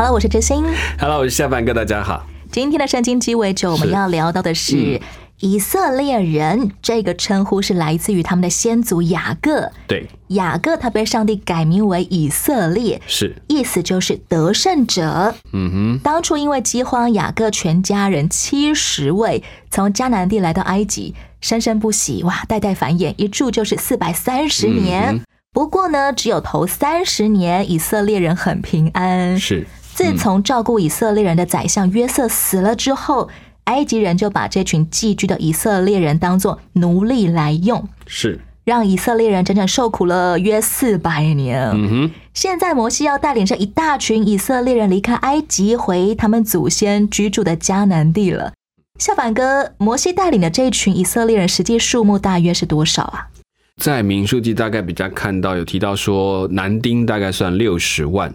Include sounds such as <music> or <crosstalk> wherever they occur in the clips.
Hello，我是知心。Hello，我是下半哥，大家好。今天的圣经鸡尾酒，我们要聊到的是以色列人。这个称呼是来自于他们的先祖雅各。对，雅各他被上帝改名为以色列，是，意思就是得胜者。嗯哼，当初因为饥荒，雅各全家人七十位从迦南地来到埃及，生生不息，哇，代代繁衍，一住就是四百三十年。嗯不过呢，只有头三十年，以色列人很平安。是，自从照顾以色列人的宰相约瑟死了之后，埃及人就把这群寄居的以色列人当做奴隶来用，是，让以色列人整整受苦了约四百年。嗯哼，现在摩西要带领着一大群以色列人离开埃及，回他们祖先居住的迦南地了。夏凡哥，摩西带领的这一群以色列人实际数目大约是多少啊？在民数记大概比较看到有提到说，男丁大概算六十万。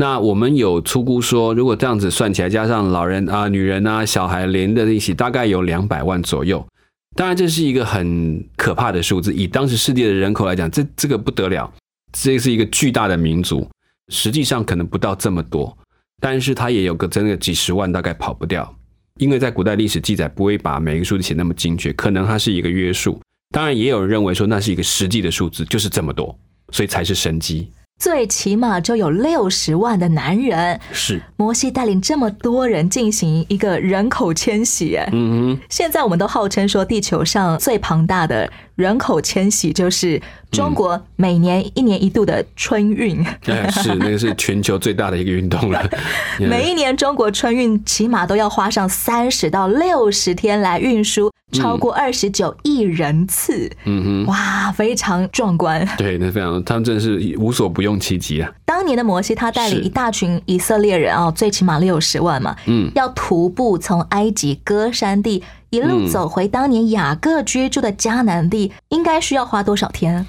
那我们有粗估说，如果这样子算起来，加上老人啊、女人啊、小孩连在一起，大概有两百万左右。当然，这是一个很可怕的数字。以当时世界的人口来讲，这这个不得了，这是一个巨大的民族。实际上可能不到这么多，但是它也有个真的几十万，大概跑不掉。因为在古代历史记载不会把每个数字写那么精确，可能它是一个约束。当然，也有人认为说那是一个实际的数字，就是这么多，所以才是神机。最起码就有六十万的男人。是，摩西带领这么多人进行一个人口迁徙，哎，嗯哼，现在我们都号称说地球上最庞大的人口迁徙就是中国每年一年一度的春运。哎，是 <laughs> 那个是全球最大的一个运动了。<laughs> 每一年中国春运起码都要花上三十到六十天来运输超过二十九亿人次，嗯哼，哇，非常壮观。对，那非常，他们真的是无所不用其极啊。当年的摩西他带领一大群以色列人哦，最起码六十万嘛，嗯，要徒步从埃及戈山地一路嗯走回当年雅各居住的迦南地，应该需要花多少天？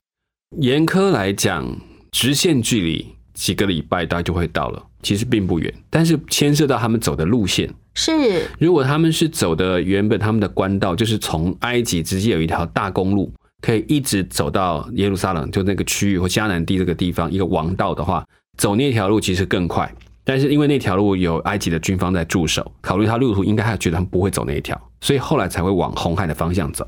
严苛来讲，直线距离几个礼拜大概就会到了，其实并不远，但是牵涉到他们走的路线。是如果他们是走的原本他们的官道，就是从埃及直接有一条大公路，可以一直走到耶路撒冷，就那个区域或迦南地这个地方一个王道的话，走那条路其实更快。但是因为那条路有埃及的军方在驻守，考虑他路途应该还觉得他们不会走那一条，所以后来才会往红海的方向走。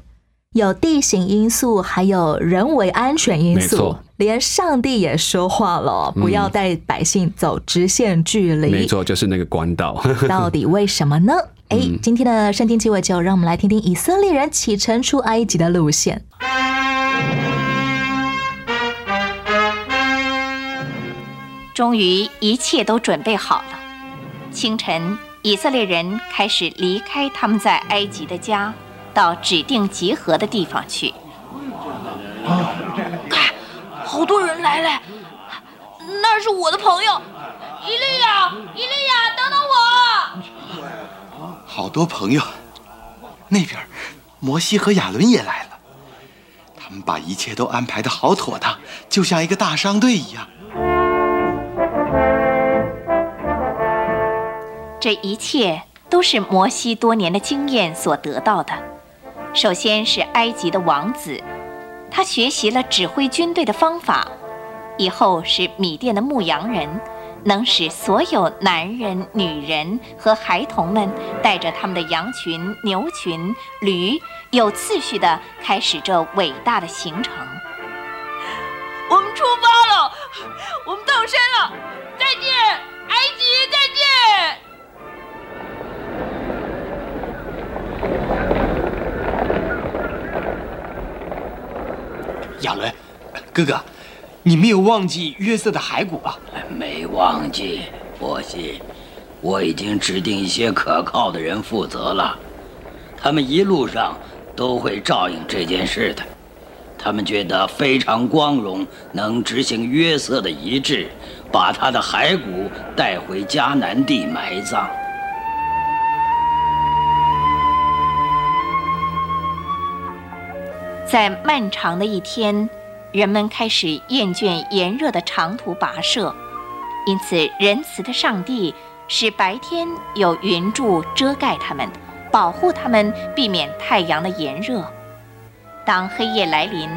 有地形因素，还有人为安全因素没错，连上帝也说话了，不要带百姓走直线距离。没错，就是那个官道。<laughs> <laughs> 到底为什么呢？哎，嗯今天的圣经鸡尾就，让我们来听听以色列人启程出埃及的路线。终于一切都准备好了。清晨，以色列人开始离开他们在埃及的家，到指定集合的地方去。看好多人来了，那是我的朋友，伊利亚，伊利亚，等等我！好多朋友，那边摩西和亚伦也来了，他们把一切都安排的好妥当，就像一个大商队一样。这一切都是摩西多年的经验所得到的。首先是埃及的王子，他学习了指挥军队的方法；以后是米甸的牧羊人，能使所有男人、女人和孩童们带着他们的羊群、牛群、驴，有次序地开始这伟大的行程。我们出发了，我们到山了，再见，埃及，再见。亚伦，哥哥，你没有忘记约瑟的骸骨吧？没忘记，波西，我已经指定一些可靠的人负责了，他们一路上都会照应这件事的。他们觉得非常光荣，能执行约瑟的遗志，把他的骸骨带回迦南地埋葬。在漫长的一天，人们开始厌倦炎热的长途跋涉，因此仁慈的上帝使白天有云柱遮盖他们，保护他们避免太阳的炎热。当黑夜来临，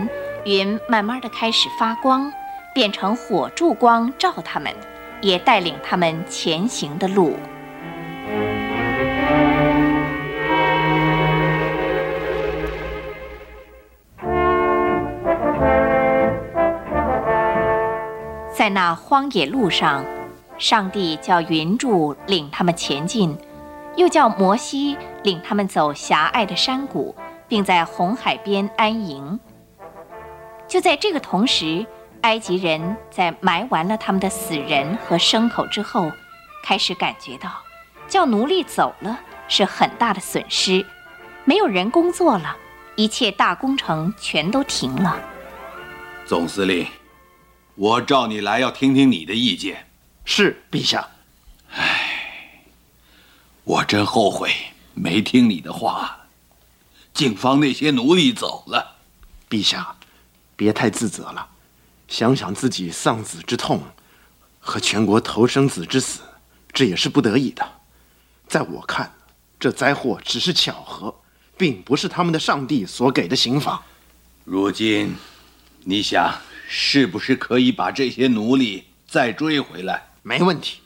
云慢慢的开始发光，变成火柱光照他们，也带领他们前行的路。在那荒野路上，上帝叫云柱领他们前进，又叫摩西领他们走狭隘的山谷，并在红海边安营。就在这个同时，埃及人在埋完了他们的死人和牲口之后，开始感觉到，叫奴隶走了是很大的损失，没有人工作了，一切大工程全都停了。总司令，我召你来要听听你的意见。是陛下。唉我真后悔没听你的话，警方那些奴隶走了。陛下，别太自责了，想想自己丧子之痛，和全国头生子之死，这也是不得已的。在我看，这灾祸只是巧合，并不是他们的上帝所给的刑罚。如今，你想是不是可以把这些奴隶再追回来？没问题，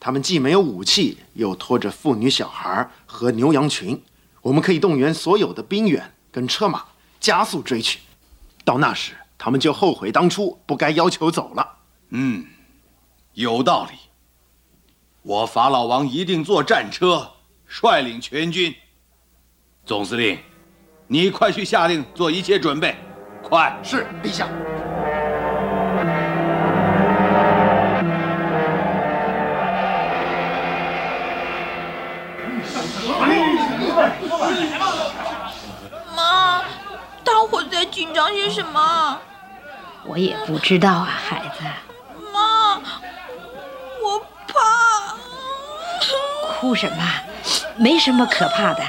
他们既没有武器，又拖着妇女、小孩和牛羊群，我们可以动员所有的兵员跟车马，加速追去。到那时，他们就后悔当初不该要求走了。嗯，有道理。我法老王一定坐战车，率领全军。总司令，你快去下令做一切准备，快！是，陛下。紧张些什么？我也不知道啊，孩子。妈，我怕。哭什么？没什么可怕的。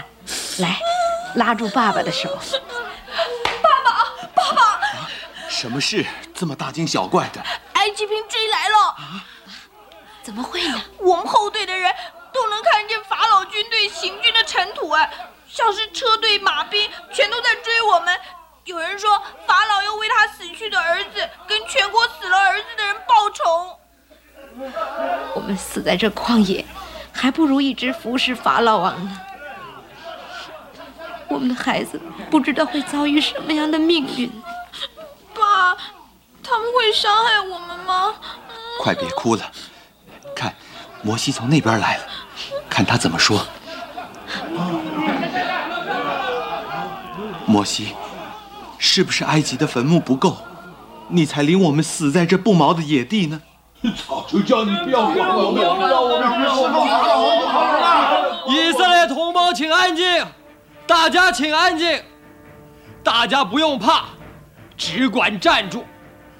来，拉住爸爸的手。爸爸，爸爸！什么事这么大惊小怪的？埃及兵追来了！怎么会呢？我们后队的人都能看见法老军队行军的尘土，哎，像是车队马兵，全都在追我们。有人说法老要为他死去的儿子跟全国死了儿子的人报仇。我们死在这旷野，还不如一直服侍法老王呢。我们的孩子不知道会遭遇什么样的命运。爸，他们会伤害我们吗？快别哭了，看，摩西从那边来了，看他怎么说。摩西，是不是埃及的坟墓不够，你才领我们死在这不毛的野地呢？<laughs> 早就叫你不要管我们，让我们师傅以色列同胞，请安静，大家请安静，大家不用怕，只管站住，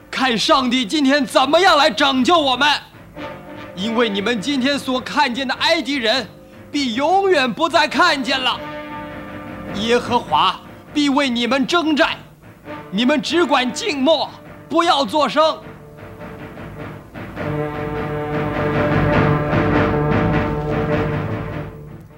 看上帝今天怎么样来拯救我们。因为你们今天所看见的埃及人，必永远不再看见了。耶和华必为你们征战，你们只管静默，不要作声。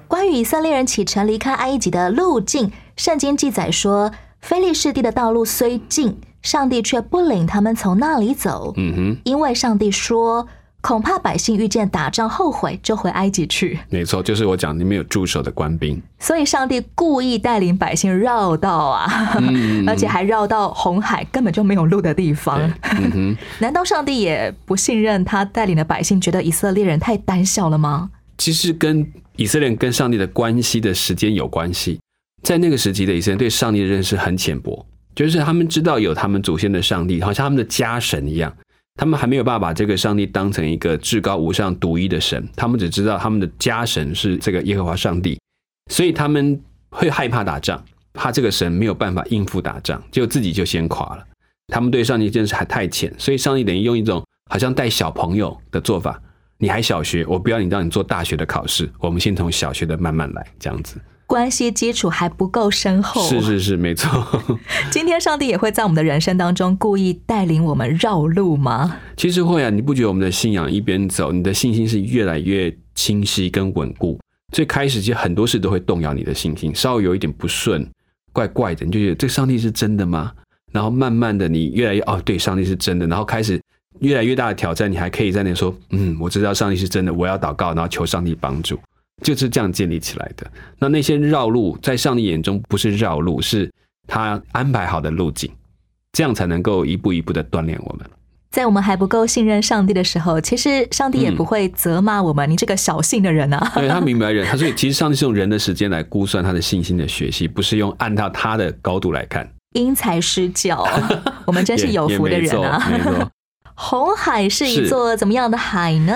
关于以色列人启程离开埃及的路径，圣经记载说，菲利士地的道路虽近，上帝却不领他们从那里走。嗯哼，因为上帝说，恐怕百姓遇见打仗后悔，就回埃及去。没错，就是我讲里面有驻守的官兵，所以上帝故意带领百姓绕道啊，嗯而且还绕到红海根本就没有路的地方。嗯，<laughs> 难道上帝也不信任他带领的百姓，觉得以色列人太胆小了吗？其实跟以色列人跟上帝的关系的时间有关系。在那个时期的以色列人对上帝的认识很浅薄，就是他们知道有他们祖先的上帝，好像他们的家神一样，他们还没有办法把这个上帝当成一个至高无上、独一的神，他们只知道他们的家神是这个耶和华上帝，所以他们会害怕打仗，怕这个神没有办法应付打仗，结果自己就先垮了。他们对上帝认识还太浅，所以上帝等于用一种好像带小朋友的做法。你还小学，我不要你让你做大学的考试，我们先从小学的慢慢来，这样子。关系基础还不够深厚。是是是，没错。<laughs> 今天上帝也会在我们的人生当中故意带领我们绕路吗？其实会啊，你不觉得我们的信仰一边走，你的信心是越来越清晰跟稳固？最开始其实很多事都会动摇你的信心，稍微有一点不顺，怪怪的，你就觉得这上帝是真的吗？然后慢慢的，你越来越哦，对，上帝是真的，然后开始。越来越大的挑战，你还可以在那说，嗯，我知道上帝是真的，我要祷告，然后求上帝帮助，就是这样建立起来的。那那些绕路，在上帝眼中不是绕路，是他安排好的路径，这样才能够一步一步的锻炼我们。在我们还不够信任上帝的时候，其实上帝也不会责骂我们，你这个小信的人啊。对他明白人，<laughs> 他所以其实上帝是用人的时间来估算他的信心的学习，不是用按照他的高度来看。因材施教，<laughs> 我们真是有福的人啊。红海是一座怎么样的海呢？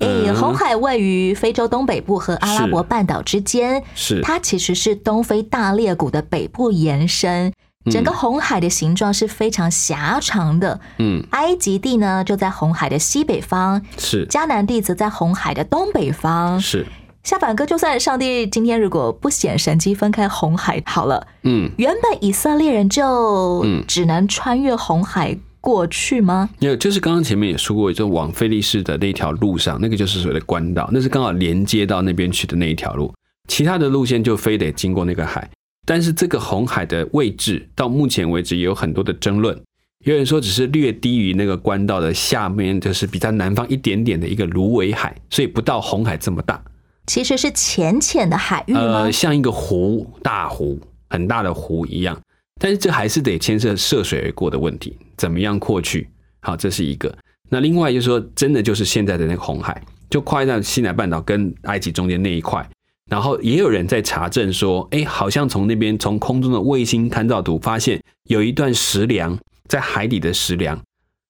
诶，红海位于非洲东北部和阿拉伯半岛之间，是它其实是东非大裂谷的北部延伸。整个红海的形状是非常狭长的。嗯，埃及地呢就在红海的西北方，是迦南地则在红海的东北方。是夏凡哥，就算上帝今天如果不显神迹分开红海好了，嗯，原本以色列人就只能穿越红海。过去吗？有，就是刚刚前面也说过，就往菲利士的那条路上，那个就是所谓的官道，那是刚好连接到那边去的那一条路。其他的路线就非得经过那个海。但是这个红海的位置到目前为止也有很多的争论。有人说只是略低于那个官道的下面，就是比较南方一点点的一个芦苇海，所以不到红海这么大。其实是浅浅的海域吗？呃，像一个湖，大湖，很大的湖一样。但是这还是得牵涉涉水而过的问题，怎么样过去？好，这是一个。那另外就是说，真的就是现在的那个红海，就跨在西南半岛跟埃及中间那一块。然后也有人在查证说，哎，好像从那边从空中的卫星勘照图发现，有一段石梁在海底的石梁，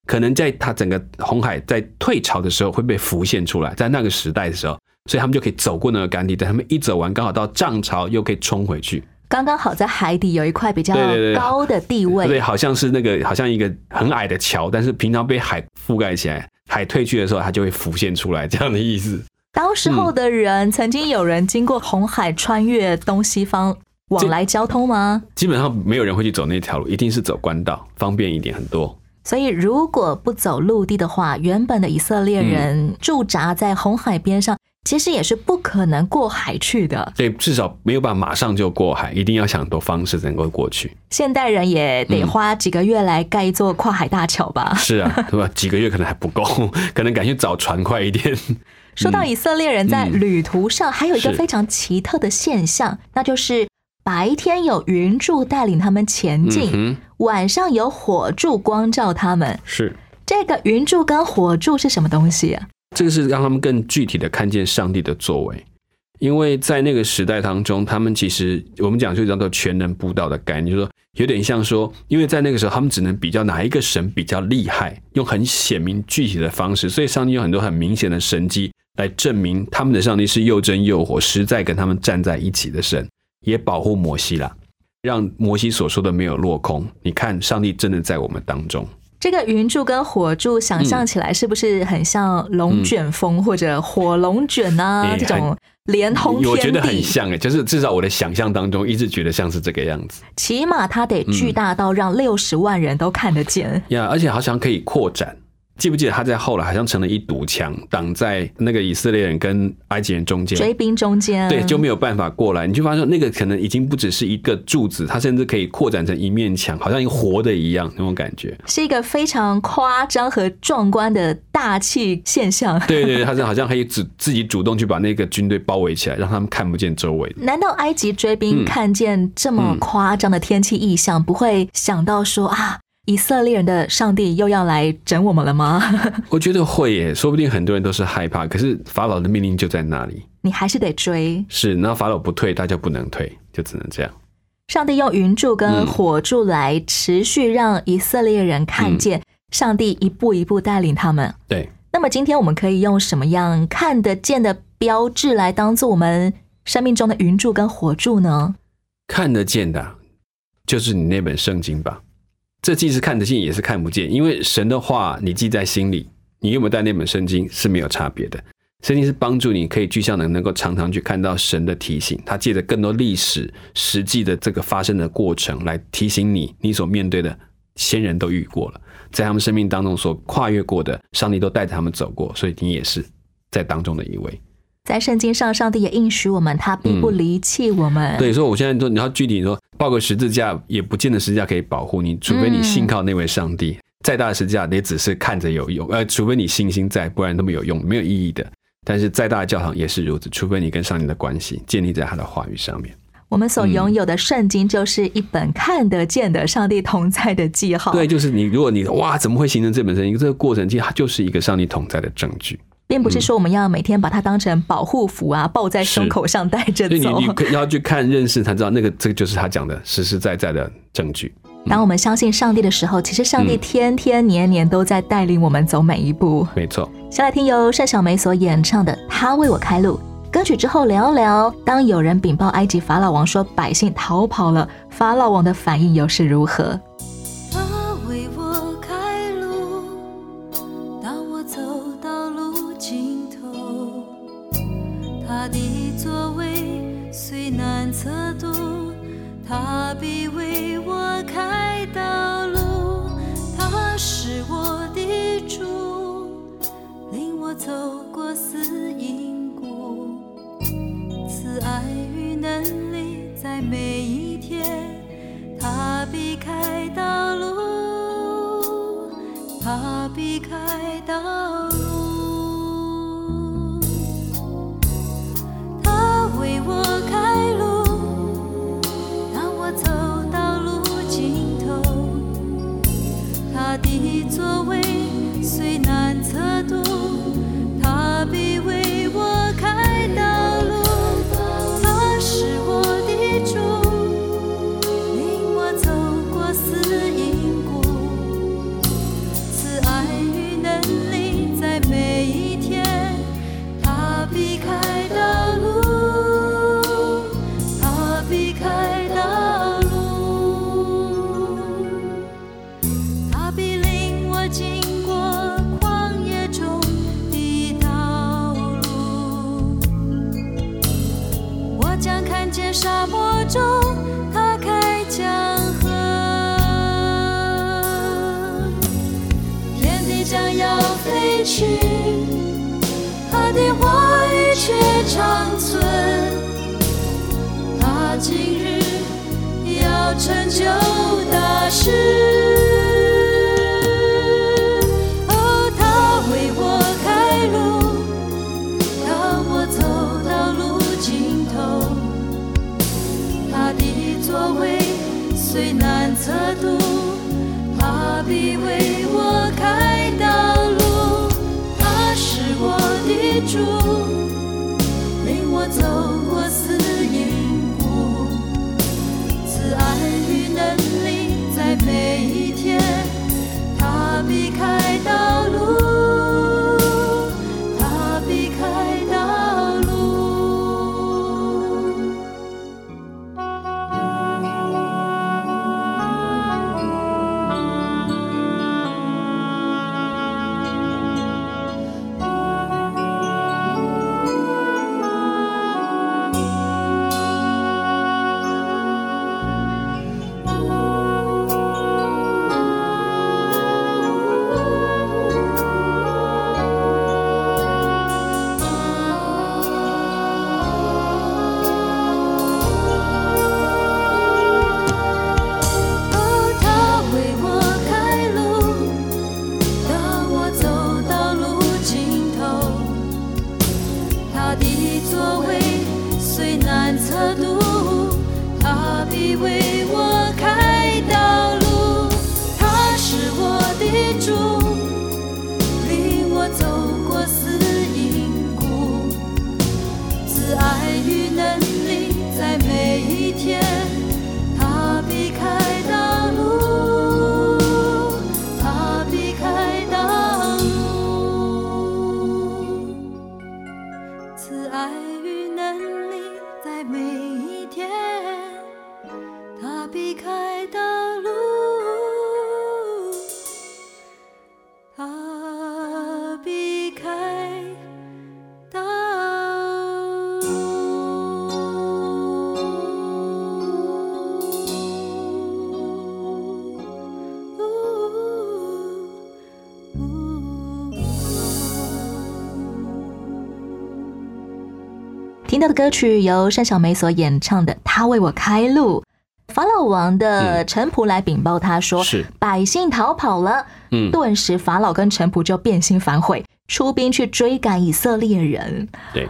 可能在它整个红海在退潮的时候会被浮现出来，在那个时代的时候，所以他们就可以走过那个干地，等他们一走完，刚好到涨潮又可以冲回去。刚刚好在海底有一块比较高的地位，对，好像是那个好像一个很矮的桥，但是平常被海覆盖起来，海退去的时候，它就会浮现出来，这样的意思。当时候的人，曾经有人经过红海穿越东西方往来交通吗？基本上没有人会去走那条路，一定是走官道，方便一点很多。所以如果不走陆地的话，原本的以色列人驻扎在红海边上。其实也是不可能过海去的，对，至少没有办法马上就过海，一定要想很多方式能够过去。现代人也得花几个月来盖一座跨海大桥吧？是啊，对吧？几个月可能还不够，<laughs> 可能赶去找船快一点。<laughs> 说到以色列人在旅途上，还有一个非常奇特的现象，那就是白天有云柱带领他们前进，晚上有火柱光照他们。是这个云柱跟火柱是什么东西啊？这个是让他们更具体的看见上帝的作为，因为在那个时代当中，他们其实我们讲就叫做全能布道的概念，就是说有点像说，因为在那个时候，他们只能比较哪一个神比较厉害，用很显明具体的方式，所以上帝有很多很明显的神迹来证明他们的上帝是又真又活，实在跟他们站在一起的神，也保护摩西啦，让摩西所说的没有落空。你看，上帝真的在我们当中。这个云柱跟火柱想象起来是不是很像龙卷风或者火龙卷啊？这种连通天地，我觉得很像哎，就是至少我的想象当中一直觉得像是这个样子。起码它得巨大到让六十万人都看得见呀，而且好像可以扩展。记不记得他在后来好像成了一堵墙，挡在那个以色列人跟埃及人中间，追兵中间，对，就没有办法过来。你就发现那个可能已经不只是一个柱子，它甚至可以扩展成一面墙，好像一个活的一样那种感觉，是一个非常夸张和壮观的大气现象。对对，他是好像可以自自己主动去把那个军队包围起来，让他们看不见周围。难道埃及追兵看见这么夸张的天气异象，不会想到说啊？以色列人的上帝又要来整我们了吗？<laughs> 我觉得会耶，说不定很多人都是害怕。可是法老的命令就在那里，你还是得追。是，那法老不退，大家不能退，就只能这样。上帝用云柱跟火柱来持续让以色列人看见上帝一步一步带领他们。对。那么今天我们可以用什么样看得见的标志来当做我们生命中的云柱跟火柱呢？看得见的，就是你那本圣经吧。这既是看得见，也是看不见，因为神的话你记在心里，你有没有带那本圣经是没有差别的。圣经是帮助你可以具象的能够常常去看到神的提醒，他借着更多历史实际的这个发生的过程来提醒你，你所面对的先人都遇过了，在他们生命当中所跨越过的，上帝都带着他们走过，所以你也是在当中的一位。在圣经上，上帝也应许我们，他并不离弃我们。对，所以我现在说，你要具体说，抱个十字架也不见得十字架可以保护你，除非你信靠那位上帝。再大的十字架也只是看着有用，呃，除非你信心在，不然都没有用，没有意义的。但是再大的教堂也是如此，除非你跟上帝的关系建立在他的话语上面。我们所拥有的圣经就是一本看得见的上帝同在的记号。对，就是你，如果你哇，怎么会形成这本圣经？这个过程其实它就是一个上帝同在的证据，并不是说我们要每天把它当成保护符啊，抱在胸口上带着走。你 <laughs> 你要去看认识，才知道那个这个就是他讲的实实在在的证据。当我们相信上帝的时候，其实上帝天天年年都在带领我们走每一步。没错。先来听由单小梅所演唱的《他为我开路》歌曲之后，聊聊当有人禀报埃及法老王说百姓逃跑了，法老王的反应又是如何？走过死荫谷，慈爱与能力在每一天。他避开道路，他避开道路，今日要成就听到的歌曲由单小梅所演唱的《他为我开路》。法老王的臣仆来禀报他说，是百姓逃跑了。嗯顿时法老跟臣仆就变心反悔，出兵去追赶以色列人。对，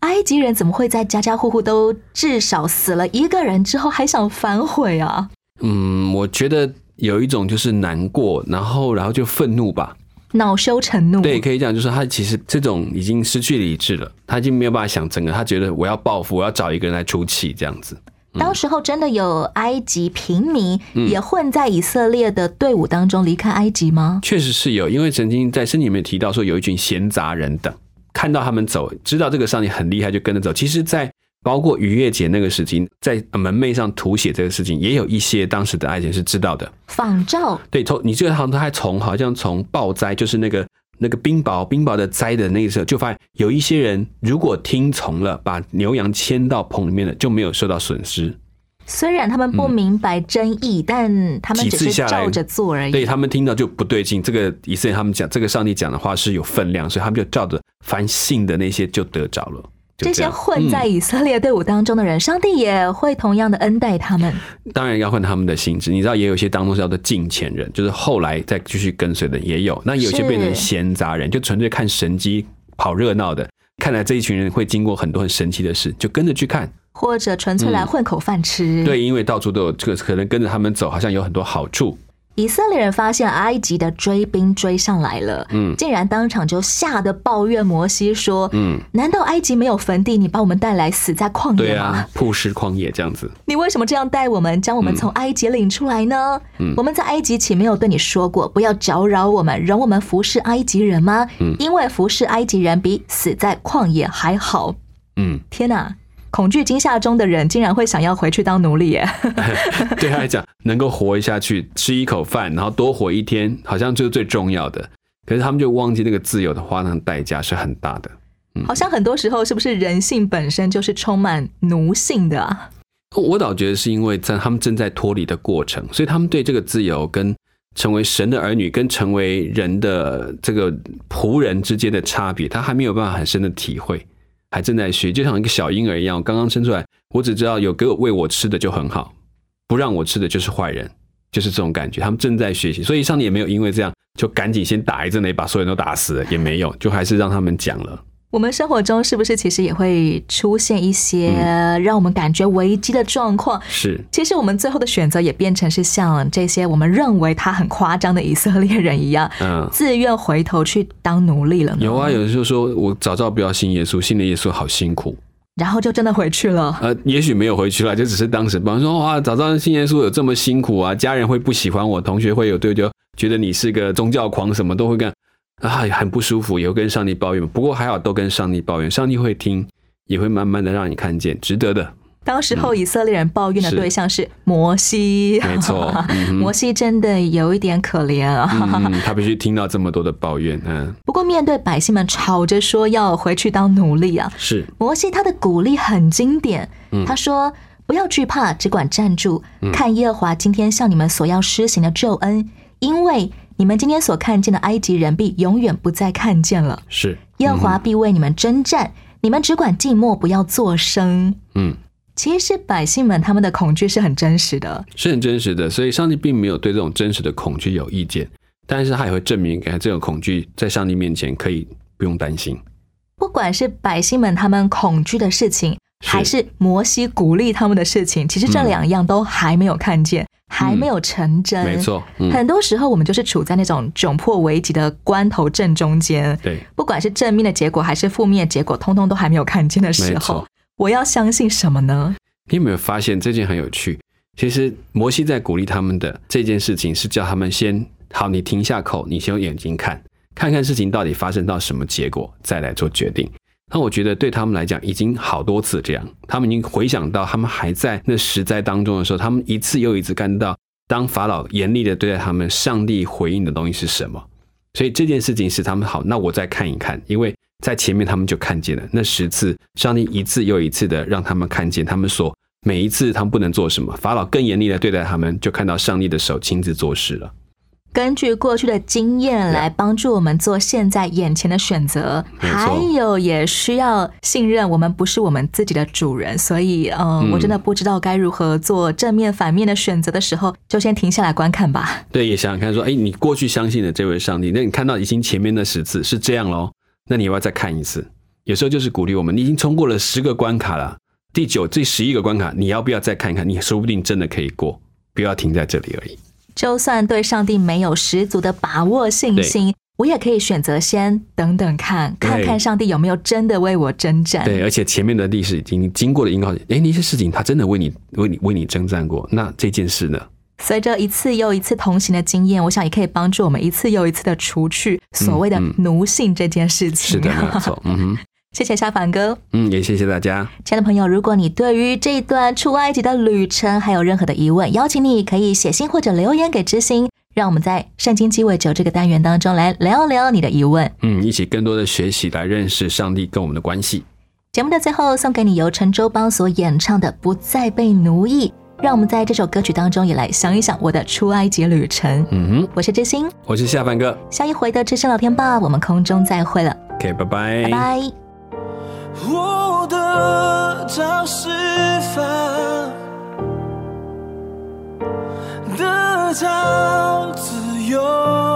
埃及人怎么会在家家户户都至少死了一个人之后还想反悔啊？嗯，我觉得有一种就是难过，然后然后就愤怒吧。恼羞成怒。对，可以讲，就是他其实这种已经失去理智了，他已经没有办法想整个，他觉得我要报复，我要找一个人来出气，这样子。当时候真的有埃及平民嗯也混在以色列的队伍当中离开埃及吗？确实是有，因为曾经在圣经里面提到说，有一群闲杂人等，看到他们走，知道这个上帝很厉害，就跟着走。其实，在包括逾越节那个事情，在门楣上涂写这个事情，也有一些当时的埃及人是知道的。仿照对，从你这个好像还从好像从暴灾，就是那个那个冰雹冰雹的灾的那个时候，就发现有一些人如果听从了，把牛羊牵到棚里面的，就没有受到损失。虽然他们不明白真意，但他们几只是照着做而已。对他们听到就不对劲。这个以色列他们讲，这个上帝讲的话是有分量，所以他们就照着凡信的那些就得着了。就这些混在嗯以色列队伍当中的人，上帝也会同样的恩待他们。当然要换他们的心智。你知道，也有一些当中是叫做近前人，就是后来再继续跟随的也有。那有些是变成闲杂人，就纯粹看神机、跑热闹的。看来这一群人会经过很多很神奇的事，就跟着去看。或者纯粹来混口饭吃。嗯对，因为到处都有这个，可能跟着他们走，好像有很多好处。以色列人发现埃及的追兵追上来了，嗯竟然当场就吓得抱怨摩西说：“嗯，难道埃及没有坟地？你把我们带来死在旷野吗？对啊，曝尸旷野这样子。你为什么这样带我们，将我们从埃及领出来呢？嗯我们在埃及岂没有对你说过，不要搅扰我们，容我们服侍埃及人吗？嗯因为服侍埃及人比死在旷野还好。嗯，天哪！恐惧惊吓中的人竟然会想要回去当奴隶耶！<laughs> 对他来讲，能够活下去，吃一口饭，然后多活一天，好像就是最重要的。可是他们就忘记那个自由的花那个代价是很大的。好像很多时候，是不是人性本身就是充满奴性的啊？我倒觉得是因为在他们正在脱离的过程，所以他们对这个自由跟成为神的儿女跟成为人的这个仆人之间的差别，他还没有办法很深的体会，还正在学，就像一个小婴儿一样。刚刚生出来，我只知道有给我喂我吃的就很好，不让我吃的就是坏人，就是这种感觉。他们正在学习，所以上帝也没有因为这样就赶紧先打一阵雷，把所有人都打死了，也没有，就还是让他们讲了。我们生活中是不是其实也会出现一些嗯让我们感觉危机的状况？是，其实我们最后的选择也变成是像这些我们认为他很夸张的以色列人一样，嗯。自愿回头去当奴隶了呢。有啊，有人就说我早知道不要信耶稣，信了耶稣好辛苦。然后就真的回去了。呃，也许没有回去了，就只是当时，比方说，哇，早知道信耶稣有这么辛苦啊，家人会不喜欢我，同学会有对就觉得你是个宗教狂，什么都会干啊，很不舒服，也会跟上帝抱怨。不过还好，都跟上帝抱怨，上帝会听，也会慢慢的让你看见，值得的。当时候以色列人抱怨的对象是摩西，没错 <laughs> 嗯摩西真的有一点可怜啊。嗯，他必须听到这么多的抱怨，嗯，不过面对百姓们吵着说要回去当奴隶啊，是，摩西他的鼓励很经典，嗯。他说：“不要惧怕，只管站住，嗯。看耶和华今天向你们所要施行的救恩，因为你们今天所看见的埃及人必永远不再看见了。是，耶和华必为你们征战，你们只管静默，不要作声。”嗯，其实百姓们他们的恐惧是很真实的，是很真实的，所以上帝并没有对这种真实的恐惧有意见，但是他也会证明给他这种恐惧在上帝面前可以不用担心。不管是百姓们他们恐惧的事情，还是摩西鼓励他们的事情，其实这嗯。两样都还没有看见，还没有成真。没错嗯很多时候我们就是处在那种窘迫危急的关头正中间，对，不管是正面的结果还是负面的结果，通通都还没有看见的时候，我要相信什么呢？你有没有发现这件很有趣？其实摩西在鼓励他们的这件事情是叫他们先好，你停下口，你先用眼睛看，看看事情到底发生到什么结果，再来做决定。那我觉得对他们来讲已经好多次这样，他们已经回想到他们还在那实在当中的时候，他们一次又一次看到当法老严厉的对待他们，上帝回应的东西是什么。所以这件事情是他们好，那我再看一看，因为在前面他们就看见了那十次，上帝一次又一次的让他们看见他们所每一次他们不能做什么，法老更严厉的对待他们，就看到上帝的手亲自做事了。根据过去的经验来帮助我们做现在眼前的选择，还有也需要信任我们不是我们自己的主人，所以，嗯，嗯我真的不知道该如何做正面反面的选择的时候，就先停下来观看吧。对，也想想看，说，哎，你过去相信的这位上帝，那你看到已经前面的十次是这样喽，那你要不要再看一次？有时候就是鼓励我们，你已经冲过了十个关卡了，第九、第十一个关卡，你要不要再看一看？你说不定真的可以过，不要停在这里而已。就算对上帝没有十足的把握信心，我也可以选择先等等看，看看上帝有没有真的为我征战。对，而且前面的历史已经经过了应告，哎，那些事情他真的为你、为你、为你征战过，那这件事呢？随着一次又一次同行的经验，我想也可以帮助我们一次又一次的除去所谓的嗯奴性这件事情。是的，没有错。嗯哼，谢谢沙凡哥。嗯，也谢谢大家。亲爱的朋友，如果你对于这一段出埃及的旅程还有任何的疑问，邀请你可以写信或者留言给知心，让我们在圣经鸡尾酒这个单元当中来聊聊你的疑问。嗯，一起更多的学习，来认识上帝跟我们的关系。节目的最后，送给你由陈周邦所演唱的《不再被奴役》，让我们在这首歌曲当中也来想一想我的出埃及旅程。嗯哼，我是知心，我是下凡哥下一回的知心聊天吧，我们空中再会了，，OK，拜拜，拜拜。我的找释放，得到自由。